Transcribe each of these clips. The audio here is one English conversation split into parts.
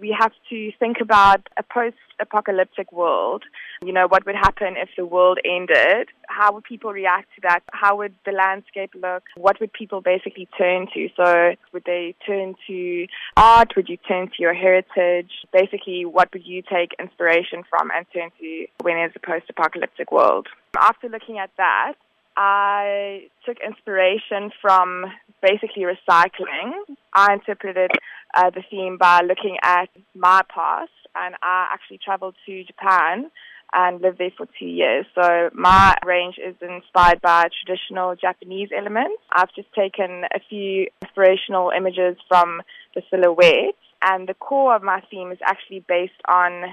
we have to think about a post apocalyptic world. You know, what would happen if the world ended? How would people react to that? How would the landscape look? What would people basically turn to? So, would they turn to art? Would you turn to your heritage? Basically, what would you take inspiration from and turn to when there's a post apocalyptic world? After looking at that, I took inspiration from basically recycling. I interpreted uh, the theme by looking at my past, and I actually traveled to Japan and lived there for two years. So my range is inspired by traditional Japanese elements. I've just taken a few inspirational images from the silhouette. And the core of my theme is actually based on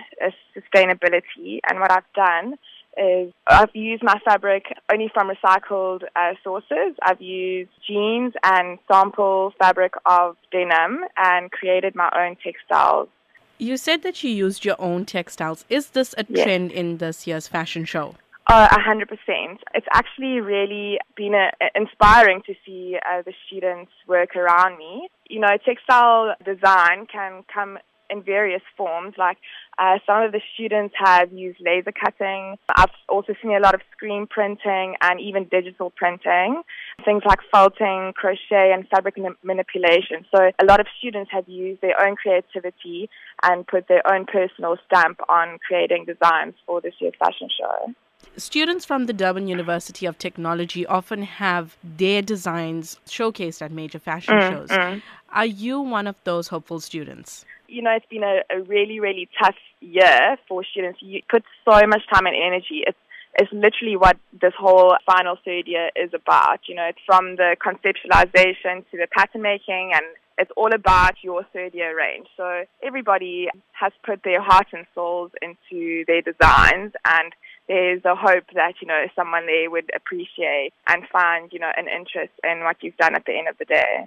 sustainability. And what I've done is I've used my fabric only from recycled uh, sources. I've used jeans and sample fabric of denim and created my own textiles. You said that you used your own textiles. Is this a yes. trend in this year's fashion show? Oh, a hundred percent. It's actually really been a, a inspiring to see uh, the students work around me. You know, textile design can come in various forms. Like uh, some of the students have used laser cutting. I've also seen a lot of screen printing and even digital printing. Things like felting, crochet, and fabric manipulation. So a lot of students have used their own creativity and put their own personal stamp on creating designs for this year's fashion show. Students from the Durban University of Technology often have their designs showcased at major fashion mm, shows. Mm. Are you one of those hopeful students? you know, it's been a, a really, really tough year for students. You put so much time and energy. It's it's literally what this whole final third year is about. You know, it's from the conceptualization to the pattern making and it's all about your third year range. So everybody has put their heart and souls into their designs and there's a hope that, you know, someone there would appreciate and find, you know, an interest in what you've done at the end of the day.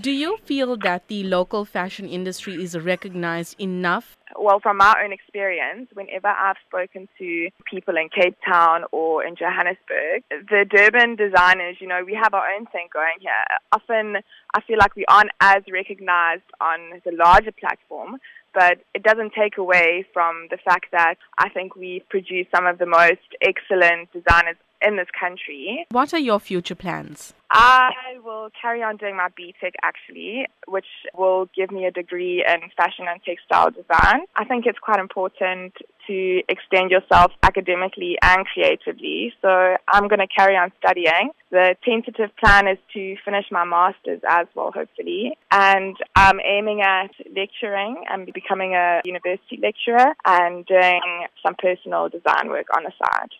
Do you feel that the local fashion industry is recognized enough? Well, from my own experience, whenever I've spoken to people in Cape Town or in Johannesburg, the Durban designers, you know, we have our own thing going here. Often I feel like we aren't as recognized on the larger platform, but it doesn't take away from the fact that I think we produce some of the most excellent designers in this country. What are your future plans? I will carry on doing my BTech actually, which will give me a degree in fashion and textile design. I think it's quite important to extend yourself academically and creatively. So I'm going to carry on studying. The tentative plan is to finish my master's as well, hopefully. And I'm aiming at lecturing and becoming a university lecturer and doing some personal design work on the side.